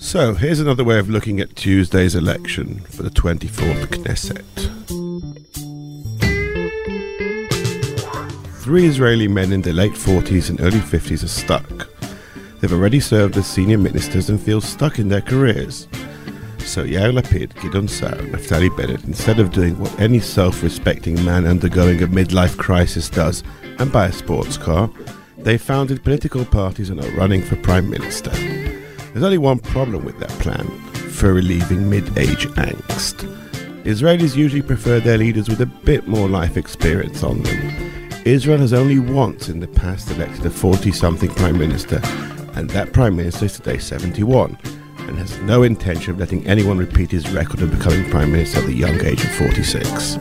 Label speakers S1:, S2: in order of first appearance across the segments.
S1: So, here's another way of looking at Tuesday's election for the 24th Knesset. Three Israeli men in their late 40s and early 50s are stuck. They've already served as senior ministers and feel stuck in their careers. So Yair Lapid, Gideon Sa'ar, Naftali Bennett, instead of doing what any self-respecting man undergoing a midlife crisis does and buy a sports car, they founded political parties and are running for prime minister. There's only one problem with that plan for relieving mid-age angst. Israelis usually prefer their leaders with a bit more life experience on them. Israel has only once in the past elected a 40-something prime minister, and that prime minister is today 71 and has no intention of letting anyone repeat his record of becoming Prime Minister at the young age of 46.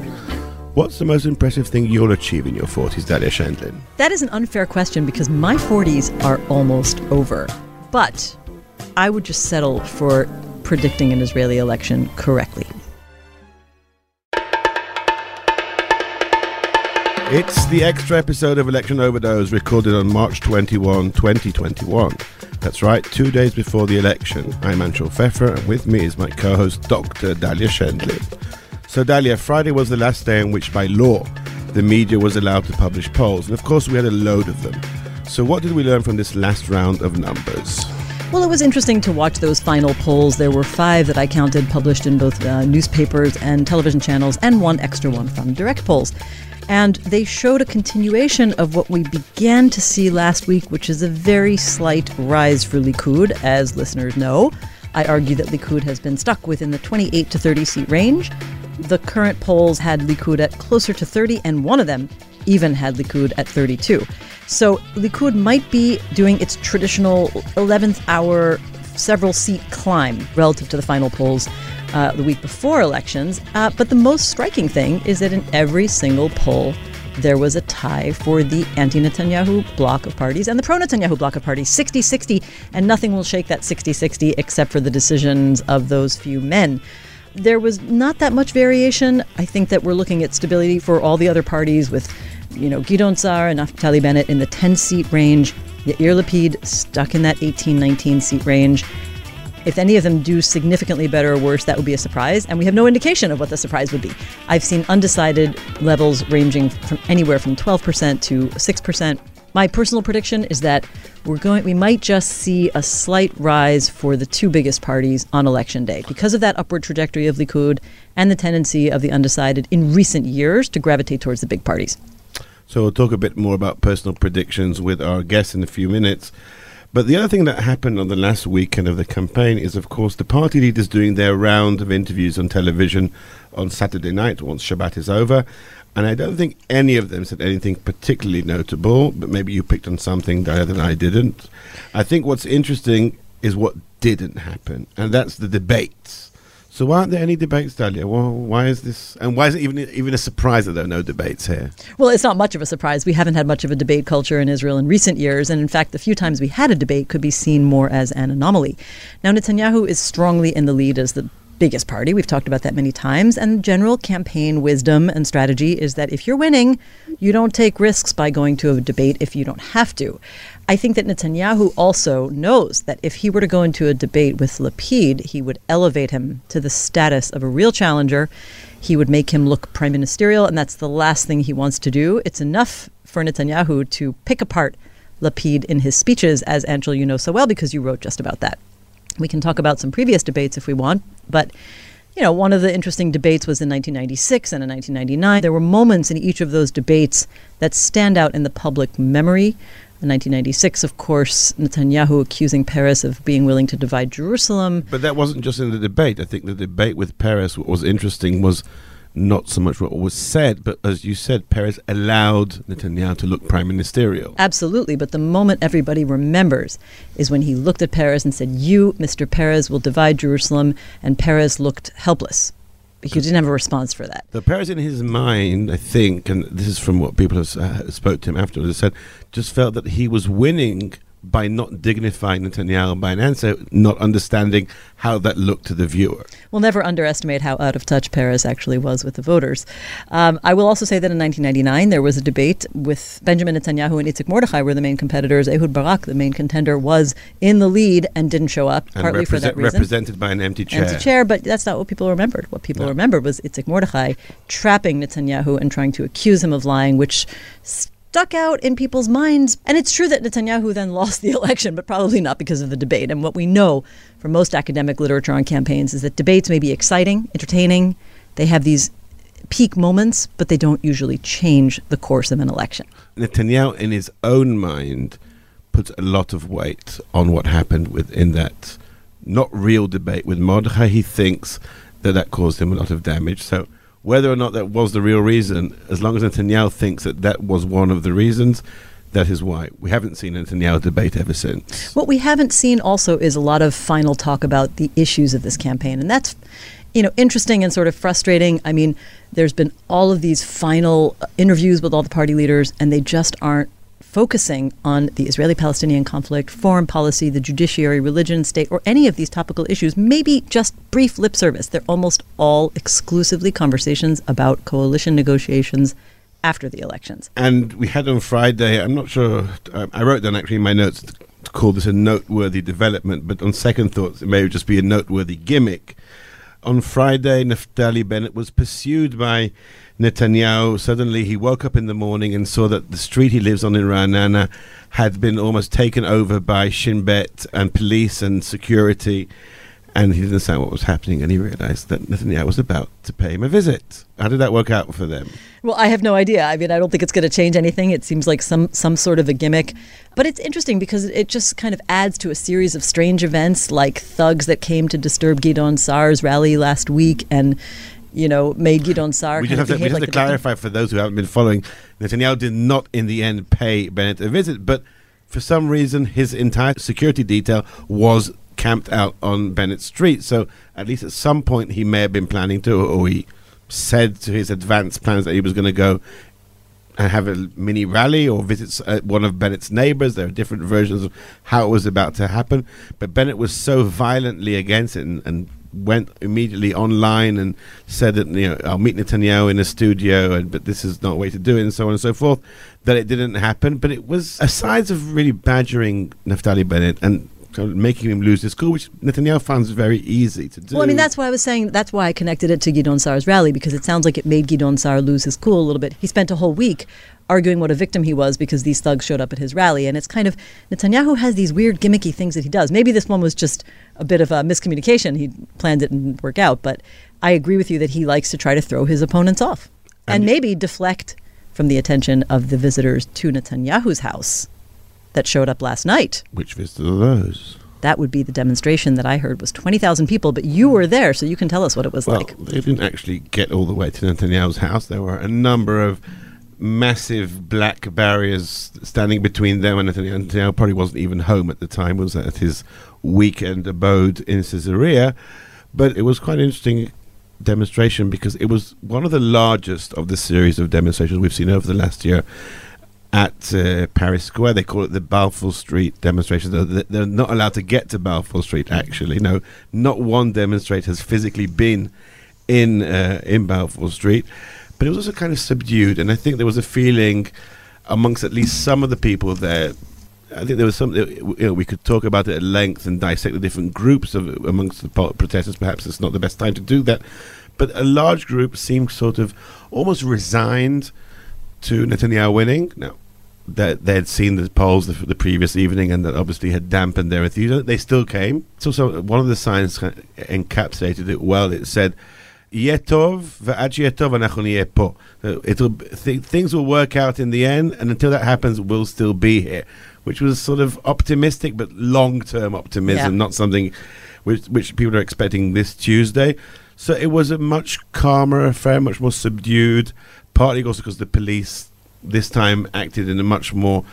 S1: What's the most impressive thing you'll achieve in your 40s, Dalia Scheindlin?
S2: That is an unfair question because my 40s are almost over. But I would just settle for predicting an Israeli election correctly.
S1: It's the extra episode of Election Overdose recorded on March 21, 2021. That's right, two days before the election. I'm Anshel Pfeffer, and with me is my co host, Dr. Dalia Scheindlin. So, Dalia, Friday was the last day on which, by law, the media was allowed to publish polls, and of course, we had a load of them. So, what did we learn from this last round of numbers?
S2: Well, it was interesting to watch those final polls. There were five that I counted published in both uh, newspapers and television channels, and one extra one from direct polls. And they showed a continuation of what we began to see last week, which is a very slight rise for Likud, as listeners know. I argue that Likud has been stuck within the 28 to 30 seat range. The current polls had Likud at closer to 30, and one of them even had Likud at 32. So Likud might be doing its traditional 11th hour several seat climb relative to the final polls uh, the week before elections. Uh, but the most striking thing is that in every single poll, there was a tie for the anti Netanyahu bloc of parties and the pro Netanyahu bloc of parties 60 60, and nothing will shake that 60 60 except for the decisions of those few men. There was not that much variation. I think that we're looking at stability for all the other parties with, you know, Gideon Sa'ar and Naftali Bennett in the 10 seat range, Yair Lapid stuck in that 18 19 seat range. If any of them do significantly better or worse, that would be a surprise, and we have no indication of what the surprise would be. I've seen undecided levels ranging from anywhere from 12% to 6%. My personal prediction is that we're going we might just see a slight rise for the two biggest parties on election day because of that upward trajectory of Likud and the tendency of the undecided in recent years to gravitate towards the big parties.
S1: So we'll talk a bit more about personal predictions with our guests in a few minutes. But the other thing that happened on the last weekend of the campaign is, of course, the party leaders doing their round of interviews on television on Saturday night once Shabbat is over. And I don't think any of them said anything particularly notable, but maybe you picked on something that I didn't. I think what's interesting is what didn't happen, and that's the debates. So aren't there any debates, Dalia? Well, why is this? And why is it even even a surprise that there are no debates here?
S2: Well, it's not much of a surprise. We haven't had much of a debate culture in Israel in recent years, and in fact, the few times we had a debate could be seen more as an anomaly. Now, Netanyahu is strongly in the lead as the biggest party. We've talked about that many times. And general campaign wisdom and strategy is that if you're winning, you don't take risks by going to a debate if you don't have to. I think that Netanyahu also knows that if he were to go into a debate with Lapid, he would elevate him to the status of a real challenger. He would make him look prime ministerial, and that's the last thing he wants to do. It's enough for Netanyahu to pick apart Lapid in his speeches, as Anshel, you know so well because you wrote just about that. We can talk about some previous debates if we want, but you know, one of the interesting debates was in 1996 and in 1999. There were moments in each of those debates that stand out in the public memory. In 1996, of course, Netanyahu accusing Peres of being willing to divide Jerusalem.
S1: But that wasn't just in the debate. I think the debate with Peres, what was interesting was not so much what was said, but as you said, Peres allowed Netanyahu to look prime ministerial.
S2: Absolutely, but the moment everybody remembers is when he looked at Peres and said, You, Mr. Peres, will divide Jerusalem, and Perez looked helpless. He didn't have a response for that.
S1: The Peres in his mind, I think, and this is from what people have uh, spoke to him afterwards, said, just felt that he was winning by not dignifying Netanyahu by an answer, not understanding how that looked to the viewer.
S2: We'll never underestimate how out of touch Peres actually was with the voters. Um, I will also say that in 1999 there was a debate with Benjamin Netanyahu and Itzik Mordechai were the main competitors. Ehud Barak, the main contender, was in the lead and didn't show up,
S1: And
S2: partly for that reason.
S1: represented by an empty chair.
S2: Empty chair, but that's not what people remembered. What people
S1: No.
S2: remembered was Itzik Mordechai trapping Netanyahu and trying to accuse him of lying, which stuck out in people's minds. And it's true that Netanyahu then lost the election, but probably not because of the debate. And what we know from most academic literature on campaigns is that debates may be exciting, entertaining, they have these peak moments, but they don't usually change the course of an election.
S1: Netanyahu, in his own mind, puts a lot of weight on what happened within that not real debate with Mordechai. He thinks that that caused him a lot of damage. So, whether or not that was the real reason, as long as Netanyahu thinks that that was one of the reasons, that is why. We haven't seen Netanyahu debate ever since.
S2: What we haven't seen also is a lot of final talk about the issues of this campaign, and that's you know interesting and sort of frustrating. I mean, there's been all of these final interviews with all the party leaders, and they just aren't focusing on the Israeli-Palestinian conflict, foreign policy, the judiciary, religion, state, or any of these topical issues. Maybe just brief lip service. They're almost all exclusively conversations about coalition negotiations after the elections.
S1: And we had on Friday, I'm not sure, I wrote down actually in my notes to call this a noteworthy development, but on second thoughts, it may just be a noteworthy gimmick. On Friday, Naftali Bennett was pursued by Netanyahu. Suddenly, he woke up in the morning and saw that the street he lives on in Ra'anana had been almost taken over by Shin Bet and police and security. And he didn't understand what was happening, and he realized that Netanyahu was about to pay him a visit. How did that work out for them?
S2: Well, I have no idea. I mean, I don't think it's going to change anything. It seems like some some sort of a gimmick, but it's interesting because it just kind of adds to a series of strange events, like thugs that came to disturb Gideon Sa'ar's rally last week, and you know made Gideon Sa'ar.
S1: we just have to, just
S2: like
S1: to clarify for those who haven't been following. Netanyahu did not, in the end, pay Bennett a visit, but for some reason, his entire security detail was camped out on Bennett Street. So at least at some point, he may have been planning to, or he said to his advance plans that he was going to go and have a mini rally or visit uh, one of Bennett's neighbors. There are different versions of how it was about to happen. But Bennett was so violently against it and, and went immediately online and said that, you know, I'll meet Netanyahu in a studio, and, but this is not a way to do it, and so on and so forth, that it didn't happen. But it was a sides of really badgering Naftali Bennett and making him lose his cool, which Netanyahu finds very easy to do.
S2: Well, I mean, that's why I was saying that's why I connected it to Gideon Sa'ar's rally because it sounds like it made Gideon Sa'ar lose his cool a little bit. He spent a whole week arguing what a victim he was because these thugs showed up at his rally, and it's kind of Netanyahu has these weird gimmicky things that he does. Maybe this one was just a bit of a miscommunication. He planned it and didn't work out, but I agree with you that he likes to try to throw his opponents off and
S1: And-
S2: maybe deflect from the attention of the visitors to Netanyahu's house that showed up last night.
S1: Which visitors are those?
S2: That would be the demonstration that I heard was 20,000 people, but you were there, so you can tell us what it was
S1: Well,
S2: like.
S1: they didn't actually get all the way to Netanyahu's house. There were a number of massive black barriers standing between them and Netanyahu. Netanyahu probably wasn't even home at the time, was at his weekend abode in Caesarea. But it was quite an interesting demonstration because it was one of the largest of the series of demonstrations we've seen over the last year at uh, Paris Square. They call it the Balfour Street demonstration. Though th- They're not allowed to get to Balfour Street. Actually, no, not one demonstrator has physically been in uh, in Balfour Street. But it was also kind of subdued, and I think there was a feeling amongst at least some of the people there. I think there was some. You know, we could talk about it at length and dissect the different groups of amongst the protesters. Perhaps it's not the best time to do that, but a large group seemed sort of almost resigned to Netanyahu winning. Now, that they had seen the polls the, the previous evening, and that obviously had dampened their enthusiasm. They still came. So, so one of the signs encapsulated it well. It said, "Yeh tov ve'ad sheyeh tov אנחנו נהיה פה." So It'll th- things will work out in the end, and until that happens, we'll still be here. Which was sort of optimistic, but long-term optimism,
S2: Yeah.
S1: not something which which people are expecting this Tuesday. So it was a much calmer affair, much more subdued. Partly also because the police this time acted in a much more,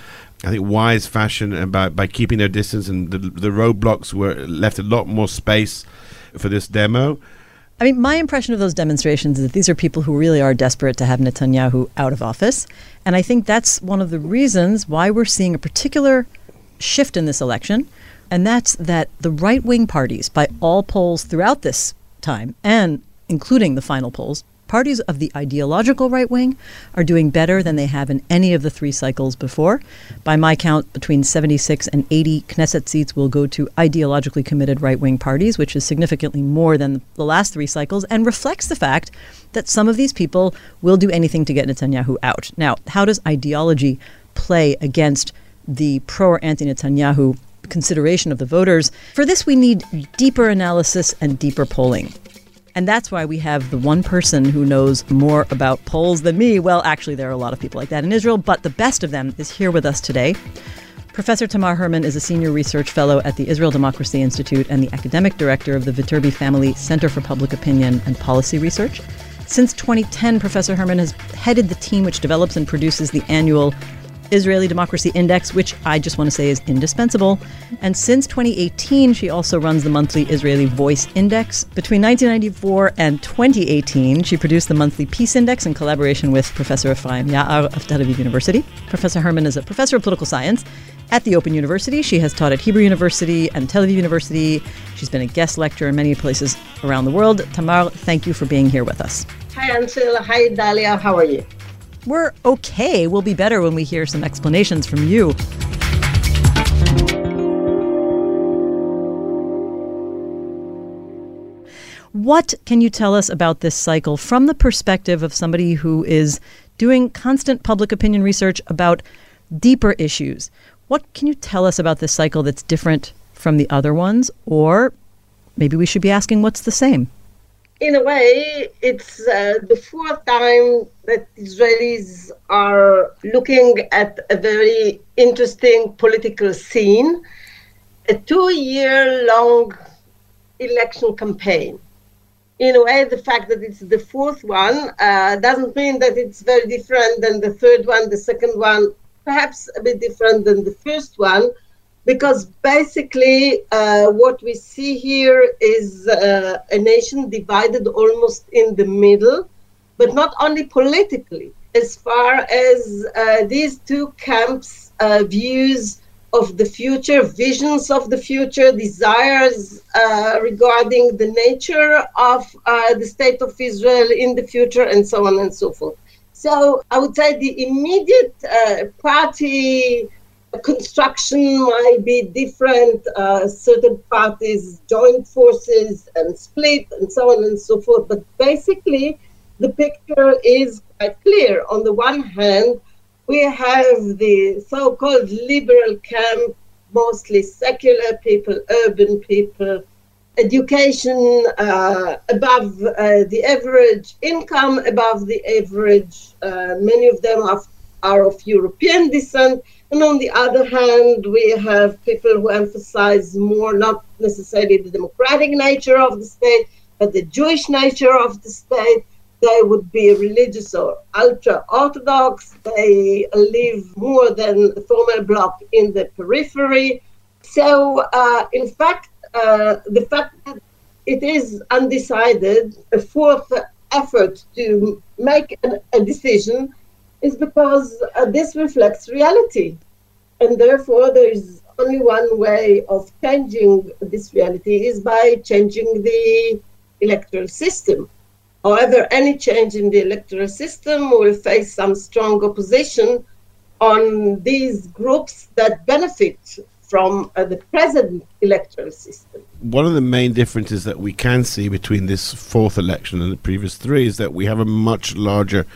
S1: I think, wise fashion about by keeping their distance, and the, the roadblocks were left a lot more space for this demo.
S2: I mean, my impression of those demonstrations is that these are people who really are desperate to have Netanyahu out of office. And I think that's one of the reasons why we're seeing a particular shift in this election, and that's that the right wing parties, by all polls throughout this time, and including the final polls, parties of the ideological right wing are doing better than they have in any of the three cycles before. By my count, between 76 and 80 Knesset seats will go to ideologically committed right wing parties, which is significantly more than the last three cycles and reflects the fact that some of these people will do anything to get Netanyahu out. Now, how does ideology play against the pro or anti Netanyahu consideration of the voters? For this, we need deeper analysis and deeper polling. And that's why we have the one person who knows more about polls than me. Well, actually, there are a lot of people like that in Israel, but the best of them is here with us today. Professor Tamar Hermann is a senior research fellow at the Israel Democracy Institute and the academic director of the Viterbi Family Center for Public Opinion and Policy Research. Since 2010, Professor Hermann has headed the team which develops and produces the annual Israeli Democracy Index, which I just want to say is indispensable. And since 2018, she also runs the monthly Israeli Voice Index. Between 1994 and 2018, she produced the monthly Peace Index in collaboration with Professor Ephraim Ya'ar of Tel Aviv University. Professor Hermann is a professor of political science at the Open University. She has taught at Hebrew University and Tel Aviv University. She's been a guest lecturer in many places around the world. Tamar, thank you for being here with us.
S3: Hi, Anshel. Hi, Dalia. How are you?
S2: We're okay. We'll be better when we hear some explanations from you. What can you tell us about this cycle from the perspective of somebody who is doing constant public opinion research about deeper issues? What can you tell us about this cycle that's different from the other ones? Or maybe we should be asking what's the same?
S3: in a way, it's uh, the fourth time that Israelis are looking at a very interesting political scene. A two year long election campaign. In a way, the fact that it's the fourth one uh, doesn't mean that it's very different than the third one, the second one, perhaps a bit different than the first one because basically uh, what we see here is uh, a nation divided almost in the middle, but not only politically, as far as uh, these two camps' uh, views of the future, visions of the future, desires uh, regarding the nature of uh, the state of Israel in the future, and so on and so forth. So I would say the immediate party construction might be different. Uh, certain parties join forces and split, and so on and so forth. But basically, the picture is quite clear. On the one hand, we have the so called liberal camp, mostly secular people, urban people, education uh, above uh, the average, income above the average. Uh, many of them are, are of European descent and on the other hand, we have people who emphasize more not necessarily the democratic nature of the state, but the Jewish nature of the state. They would be religious or ultra Orthodox. They live more than the former bloc in the periphery. So, uh, in fact, uh, the fact that it is undecided, a fourth effort to make a, a decision is because uh, this reflects reality. And therefore, there is only one way of changing this reality is by changing the electoral system. However, any change in the electoral system will face some strong opposition on these groups that benefit from uh, the present electoral system.
S1: One of the main differences that we can see between this fourth election and the previous three is that we have a much larger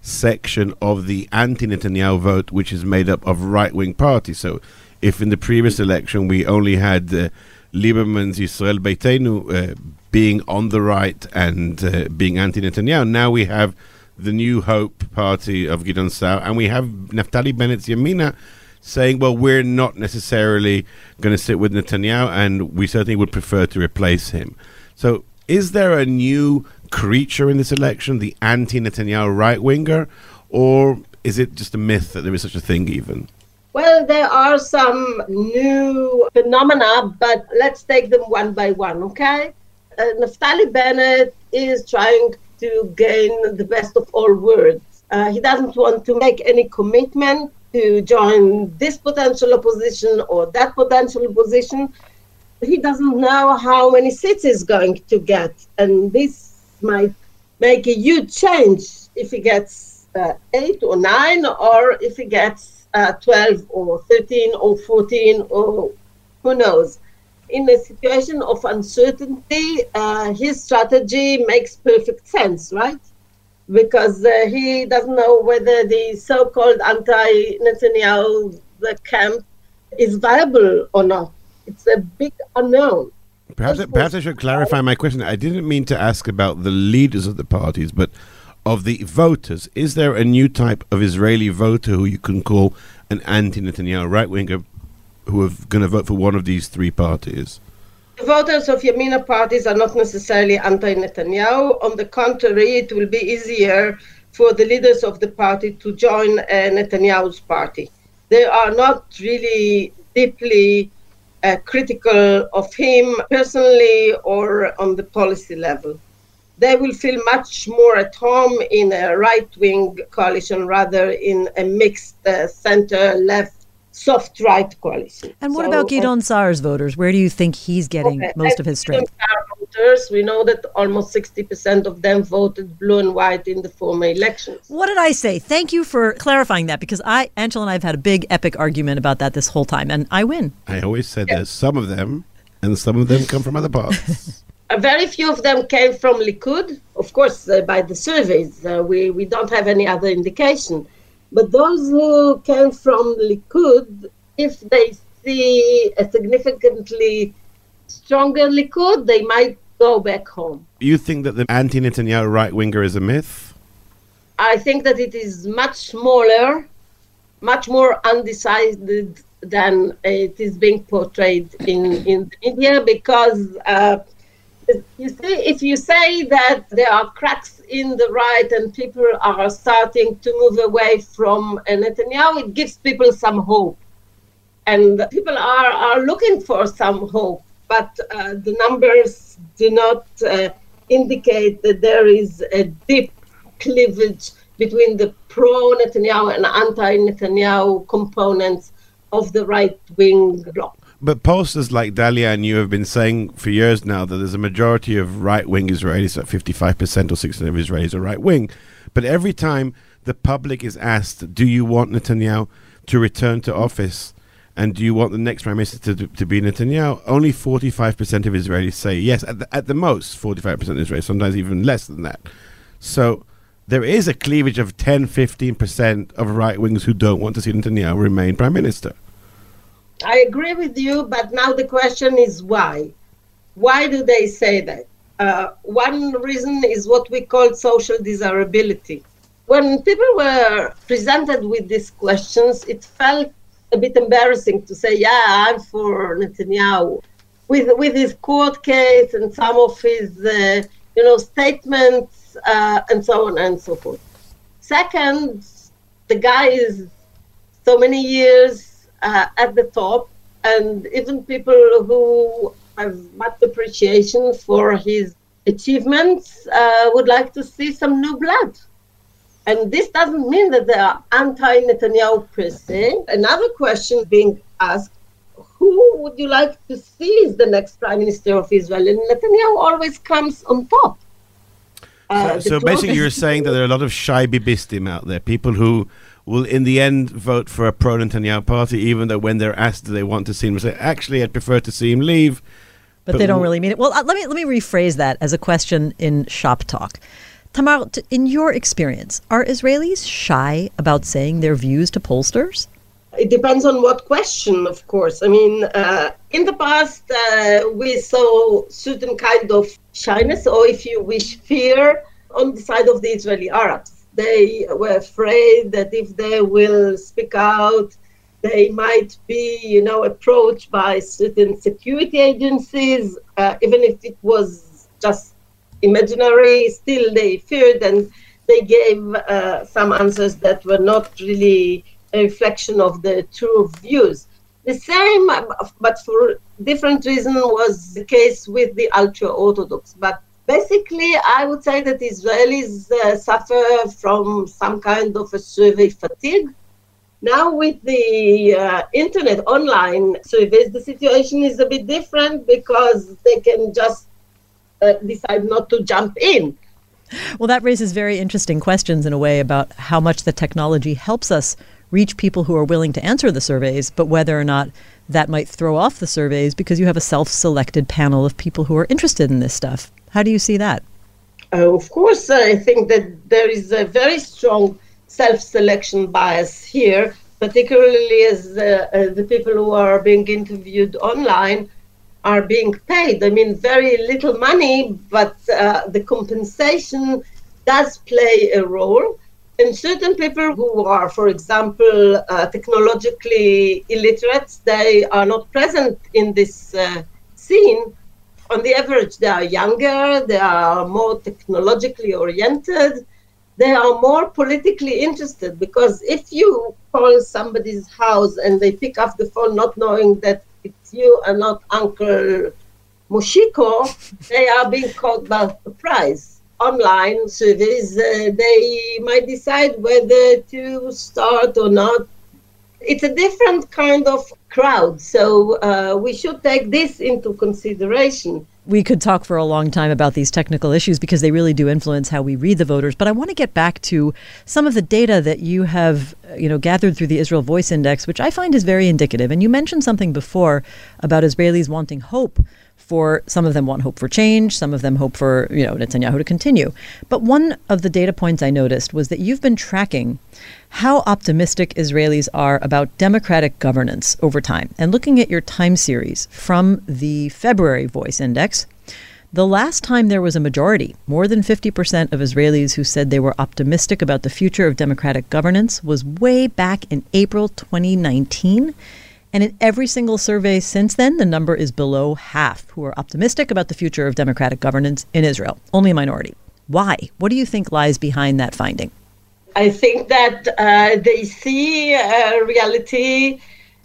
S1: section of the anti Netanyahu vote, which is made up of right wing parties. So, if in the previous election we only had uh, Lieberman's Israel Beitenu uh, being on the right and uh, being anti Netanyahu, now we have the New Hope party of Gideon Sa'ar, and we have Naftali Bennett's Yamina saying, well, we're not necessarily going to sit with Netanyahu, and we certainly would prefer to replace him. So, is there a new creature in this election, the anti Netanyahu right winger, or is it just a myth that there is such a thing even?
S3: Well, there are some new phenomena, but let's take them one by one, okay? Uh, Naftali Bennett is trying to gain the best of all worlds. Uh, he doesn't want to make any commitment to join this potential opposition or that potential opposition. He doesn't know how many seats he's going to get, and this might make a huge change if he gets uh, eight or nine, or if he gets uh, 12 or 13 or 14 or who knows. In a situation of uncertainty, uh, his strategy makes perfect sense, right? Because uh, he doesn't know whether the so called anti Netanyahu camp is viable or not. It's a big unknown.
S1: Perhaps, perhaps I should clarify my question. I didn't mean to ask about the leaders of the parties, but of the voters. Is there a new type of Israeli voter who you can call an anti Netanyahu right winger who are going to vote for one of these three parties?
S3: The voters of Yamina parties are not necessarily anti Netanyahu. On the contrary, it will be easier for the leaders of the party to join uh, Netanyahu's party. They are not really deeply uh, critical of him personally or on the policy level. They will feel much more at home in a right wing coalition rather in a mixed uh, center left soft right coalition.
S2: And what so, about Gideon Sa'ar's voters? Where do you think he's getting okay. most of his strength?
S3: Voters, we know that almost 60% of them voted blue and white in the former elections.
S2: What did I say? Thank you for clarifying that because I, Angela and I have had a big epic argument about that this whole time, and I win.
S1: I always said yes. there's some of them, and some of them come from other parts.
S3: A very few of them came from Likud. Of course, uh, by the surveys, uh, we, we don't have any other indication. But those who came from Likud, if they see a significantly stronger Likud, they might go back home.
S1: You think that the anti Netanyahu right winger is a myth?
S3: I think that it is much smaller, much more undecided than it is being portrayed in, in the media because uh, you see, if you say that there are cracks in the right and people are starting to move away from Netanyahu, it gives people some hope. And people are, are looking for some hope, but uh, the numbers do not uh, indicate that there is a deep cleavage between the pro Netanyahu and anti Netanyahu components of the right wing bloc.
S1: But posters like Dalia and you have been saying for years now that there's a majority of right wing Israelis, like 55% or 60% of Israelis are right wing. But every time the public is asked, do you want Netanyahu to return to office? And do you want the next prime minister to, to be Netanyahu? Only 45% of Israelis say yes. At the, at the most, 45% of Israelis, sometimes even less than that. So there is a cleavage of 10, 15% of right wingers who don't want to see Netanyahu remain prime minister.
S3: I agree with you, but now the question is why? Why do they say that? Uh, one reason is what we call social desirability. When people were presented with these questions, it felt a bit embarrassing to say, "Yeah, I'm for Netanyahu," with with his court case and some of his, uh, you know, statements uh, and so on and so forth. Second, the guy is so many years uh, at the top, and even people who have much appreciation for his achievements uh, would like to see some new blood. And this doesn't mean that they are anti Netanyahu per se. Another question being asked who would you like to see as the next prime minister of Israel? And Netanyahu always comes on top.
S1: Uh, so, so basically, you're saying that there are a lot of shy bibistim out there, people who will in the end vote for a pro Netanyahu party, even though when they're asked do they want to see him, say, actually, I'd prefer to see him leave.
S2: But, but they don't really mean it. Well, uh, let me let me rephrase that as a question in shop talk. Tamar, t- in your experience, are Israelis shy about saying their views to pollsters?
S3: It depends on what question, of course. I mean, uh, in the past, uh, we saw certain kind of shyness, or if you wish, fear on the side of the Israeli Arabs they were afraid that if they will speak out, they might be, you know, approached by certain security agencies, uh, even if it was just imaginary. Still, they feared and they gave uh, some answers that were not really a reflection of the true views. The same, but for different reason, was the case with the ultra orthodox. But Basically, I would say that Israelis uh, suffer from some kind of a survey fatigue. Now, with the uh, internet online surveys, the situation is a bit different because they can just uh, decide not to jump in.
S2: Well, that raises very interesting questions in a way about how much the technology helps us reach people who are willing to answer the surveys, but whether or not that might throw off the surveys because you have a self selected panel of people who are interested in this stuff. How do you see that?
S3: Uh, of course, I think that there is a very strong self selection bias here, particularly as uh, uh, the people who are being interviewed online are being paid. I mean, very little money, but uh, the compensation does play a role. And certain people who are, for example, uh, technologically illiterate, they are not present in this uh, scene. On the average, they are younger, they are more technologically oriented, they are more politically interested because if you call somebody's house and they pick up the phone not knowing that it's you and not Uncle Moshiko, they are being caught by surprise online surveys, uh, they might decide whether to start or not. It's a different kind of crowd, so uh, we should take this into consideration.
S2: We could talk for a long time about these technical issues because they really do influence how we read the voters. But I want to get back to some of the data that you have, you know, gathered through the Israel Voice Index, which I find is very indicative. And you mentioned something before about Israelis wanting hope for some of them want hope for change, some of them hope for, you know, Netanyahu to continue. But one of the data points I noticed was that you've been tracking how optimistic Israelis are about democratic governance over time. And looking at your time series from the February Voice Index, the last time there was a majority, more than 50% of Israelis who said they were optimistic about the future of democratic governance, was way back in April 2019. And in every single survey since then, the number is below half who are optimistic about the future of democratic governance in Israel, only a minority. Why? What do you think lies behind that finding?
S3: I think that uh, they see uh, reality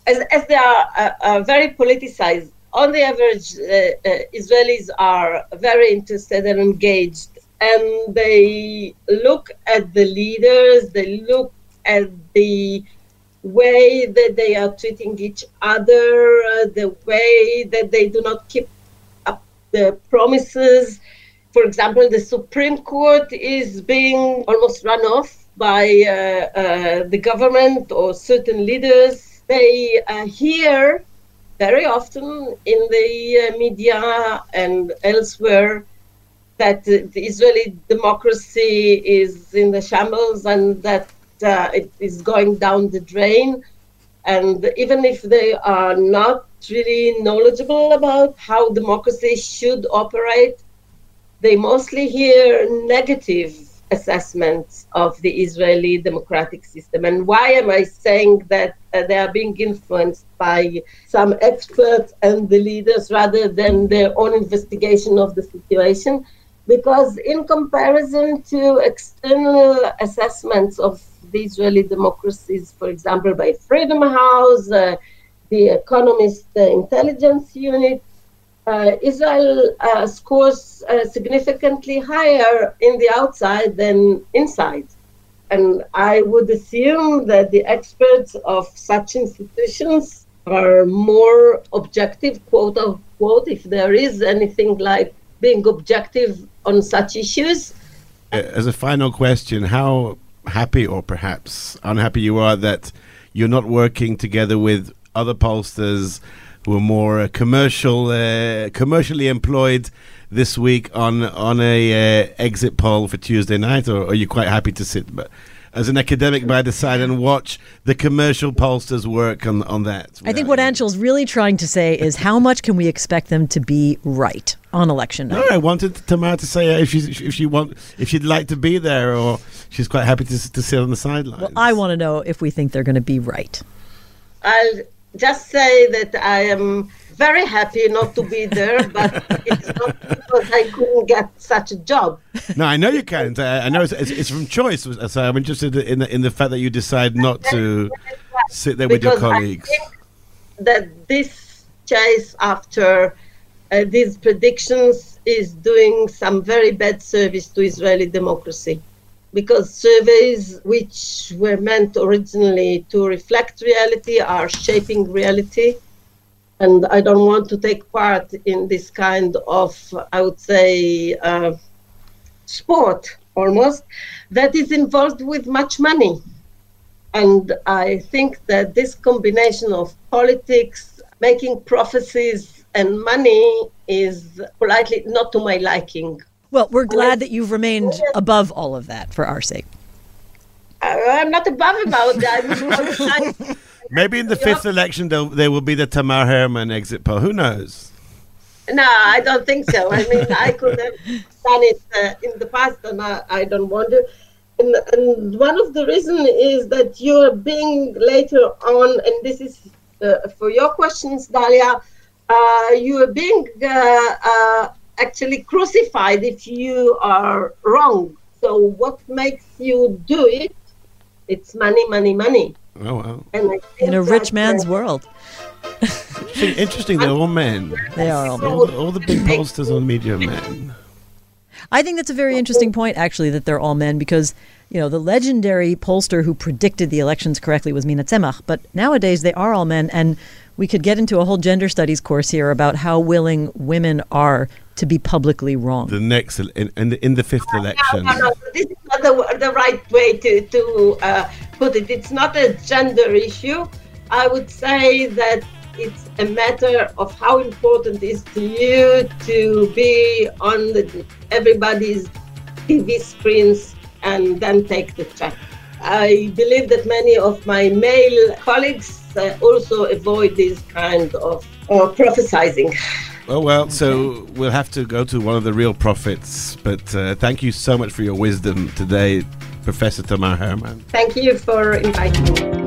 S3: as, as they are uh, uh very politicized. On the average, uh, uh, Israelis are very interested and engaged, and they look at the leaders, they look at the way that they are treating each other, uh, the way that they do not keep up the promises. For example, the Supreme Court is being almost run off by uh, uh, the government or certain leaders. They hear very often in the uh, media and elsewhere that the Israeli democracy is in the shambles and that uh, it is going down the drain. And even if they are not really knowledgeable about how democracy should operate, they mostly hear negative assessments of the Israeli democratic system. And why am I saying that uh, they are being influenced by some experts and the leaders rather than their own investigation of the situation? Because, in comparison to external assessments of the Israeli democracies, for example, by Freedom House, uh, the Economist uh, Intelligence Unit. Uh, Israel uh, scores uh, significantly higher in the outside than inside. And I would assume that the experts of such institutions are more objective, quote unquote, if there is anything like being objective on such issues.
S1: As a final question, how happy or perhaps unhappy you are that you're not working together with other pollsters who are more uh, commercial, uh, commercially employed this week on on a uh, exit poll for Tuesday night, or are you quite happy to sit? But as an academic by the side and watch the commercial pollsters work on, on that.
S2: I think what Anshel's really trying to say is how much can we expect them to be right on election night?
S1: No, I wanted Tamar to say uh, if she's if she want if she'd like to be there or she's quite happy to, to sit on the sidelines.
S2: Well, I want to know if we think they're going to be right.
S3: I'll just say that I am very happy not to be there, but it's not because I couldn't get such a job.
S1: No, I know you can't. I, I know it's, it's, it's, from choice. So I'm interested in the, in the fact that you decide not to sit there with your colleagues.
S3: that this chase after uh, these predictions is doing some very bad service to Israeli democracy. because surveys which were meant originally to reflect reality are shaping reality. And I don't want to take part in this kind of, I would say, uh, sport almost that is involved with much money. And I think that this combination of politics, making prophecies, and money is politely not to my liking.
S2: Well, we're glad that you've remained above all of that for our sake.
S3: I'm not above about that.
S1: Maybe in the fifth election, there, there will be the Tamar Hermann exit poll. Who knows?
S3: No, I don't think so. I mean, I could have done it uh, in the past, and I, I don't want to. And, and, one of the reasons is that you're being later on, and this is uh, for your questions, Dalia, uh, you are being uh, uh, actually crucified if you are wrong. So what makes you do it? It's money, money, money.
S1: Oh wow!
S2: In a rich man's world.
S1: Interesting. They're all men.
S2: They are all men.
S1: All, all the big pollsters on media are men.
S2: I think that's a very interesting point, actually, that they're all men because, you know, the legendary pollster who predicted the elections correctly was Mina Tzemach, but nowadays they are all men. And we could get into a whole gender studies course here about how willing women are to be publicly wrong.
S1: The next, in, in, the, in the fifth election.
S3: No, no, no, this is not the, the right way to, to uh, put it. It's not a gender issue. I would say that it's a matter of how important is to you to be on the, everybody's TV screens and then take the check. I believe that many of my male colleagues uh, also avoid this kind of uh, prophesizing.
S1: Oh, well, so we'll have to go to one of the real prophets. But uh, thank you so much for your wisdom today, Professor Tamar Hermann.
S3: Thank you for inviting me.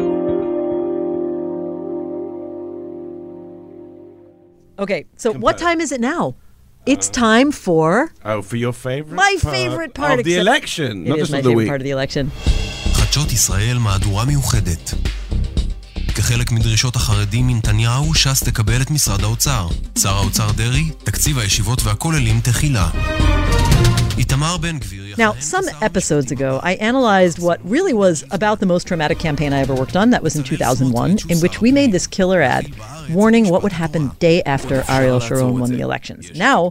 S2: Okay, so what time is it now? It's time for
S1: oh, for your favorite
S2: my
S1: part
S2: favorite part
S1: of the election.
S2: It
S1: Not
S2: is
S1: just
S2: my
S1: of the
S2: favorite
S1: week.
S2: part of the election.
S4: כחלק מדרישות החרדים מנתניהו, ש"ס תקבל את משרד האוצר. שר האוצר דרעי, תקציב הישיבות והכוללים תחילה.
S2: Now, some episodes ago, I analyzed what really was about the most traumatic campaign I ever worked on. That was in 2001, in which we made this killer ad warning what would happen day after Ariel Sharon won the elections. Now,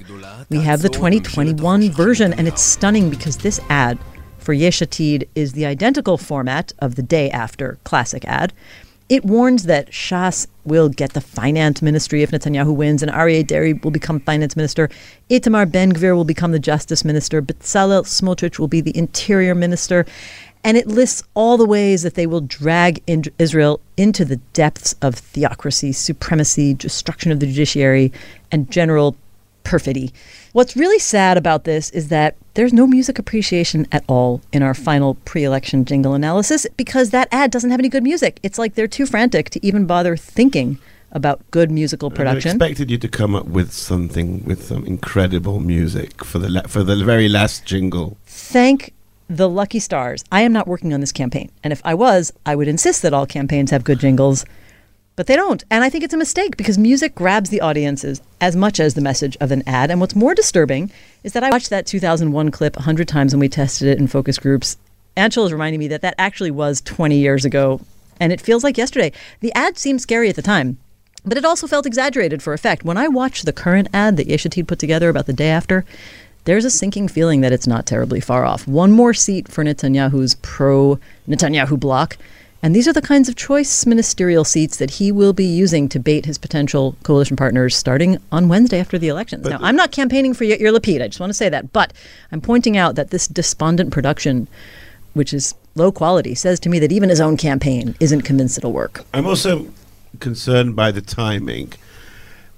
S2: we have the 2021 version, and it's stunning because this ad for Yesh Atid is the identical format of the day after classic ad. It warns that Shas will get the finance ministry if Netanyahu wins, and Aryeh Deri will become finance minister. Itamar Ben Gvir will become the justice minister. Bezalel Smotrich will be the interior minister. And it lists all the ways that they will drag in Israel into the depths of theocracy, supremacy, destruction of the judiciary, and general perfidy. What's really sad about this is that there's no music appreciation at all in our final pre election jingle analysis because that ad doesn't have any good music. It's like they're too frantic to even bother thinking about good musical production.
S1: I expected you to come up with something with some incredible music for the la- for the very last jingle.
S2: Thank the lucky stars. I am not working on this campaign. And if I was, I would insist that all campaigns have good jingles. But they don't. And I think it's a mistake because music grabs the audiences as much as the message of an ad. And what's more disturbing is that I watched that 2001 clip 100 times when we tested it in focus groups. Anshel is reminding me that that actually was 20 years ago. And it feels like yesterday. The ad seemed scary at the time. But it also felt exaggerated for effect. When I watch the current ad that Yesh Atid put together about the day after, there's a sinking feeling that it's not terribly far off. One more seat for Netanyahu's pro Netanyahu bloc. And these are the kinds of choice ministerial seats that he will be using to bait his potential coalition partners starting on Wednesday after the elections. now, I'm not campaigning for Yair Lapid. I just want to say that. But I'm pointing out that this despondent production, which is low quality, says to me that even his own campaign isn't convinced it'll work.
S1: I'm also concerned by the timing.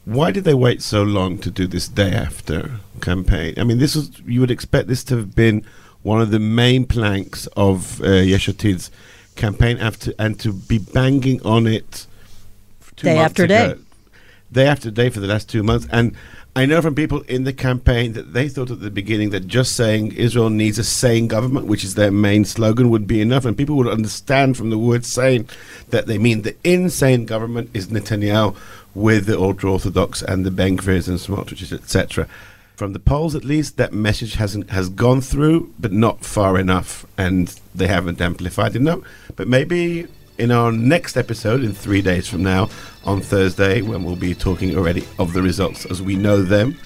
S1: Why did they wait so long to do this day after campaign? I mean, this was you would expect this to have been one of the main planks of uh, Yesh Atid's campaign after and to be banging on it two
S2: Day after
S1: ago.
S2: day.
S1: day after day for the last two months. And I know from people in the campaign that they thought at the beginning that just saying Israel needs a sane government, which is their main slogan, would be enough. And people would understand from the word sane that they mean the insane government is Netanyahu with the ultra Orthodox and the Ben Gvirs and Smotriches, etc. from the polls at least, that message hasn't has gone through, but not far enough, and they haven't amplified enough. But maybe in our next episode, in three days from now, on Thursday, when we'll be talking already of the results as we know them,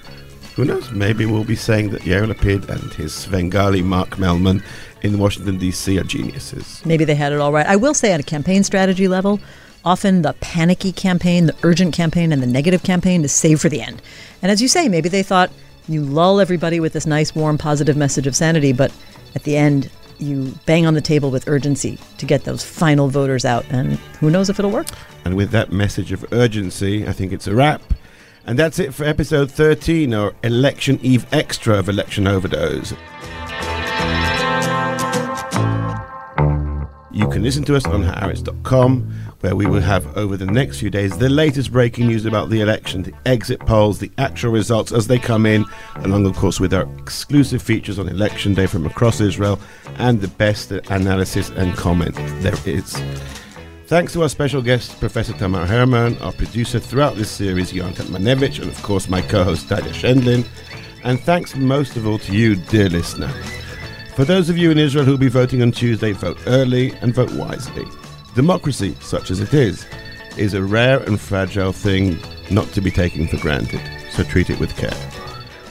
S1: who knows? Maybe we'll be saying that Yair Lapid and his Svengali Mark Mellman in Washington D.C. are geniuses.
S2: Maybe they had it all right. I will say, on a campaign strategy level, often the panicky campaign, the urgent campaign, and the negative campaign is saved for the end. And as you say, maybe they thought you lull everybody with this nice, warm, positive message of sanity, but at the end, you bang on the table with urgency to get those final voters out. And who knows if it'll work?
S1: And with that message of urgency, I think it's a wrap. And that's it for episode 13, or Election Eve Extra of Election Overdose. You can listen to us on haaretz.com, where we will have over the next few days the latest breaking news about the election, the exit polls, the actual results as they come in, along, of course, with our exclusive features on election day from across Israel and the best analysis and comment there is. Thanks to our special guest, Professor Tamar Hermann, our producer throughout this series, Yonatan Manevich, and of course my co-host, Dalia Scheindlin. And thanks most of all to you, dear listener. For those of you in Israel who will be voting on Tuesday, vote early and vote wisely. Democracy, such as it is, is a rare and fragile thing not to be taken for granted, so treat it with care.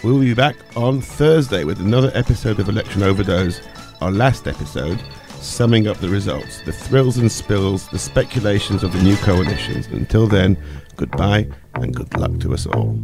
S1: We'll be back on Thursday with another episode of Election Overdose, our last episode, summing up the results, the thrills and spills, the speculations of the new coalitions. Until then, goodbye and good luck to us all.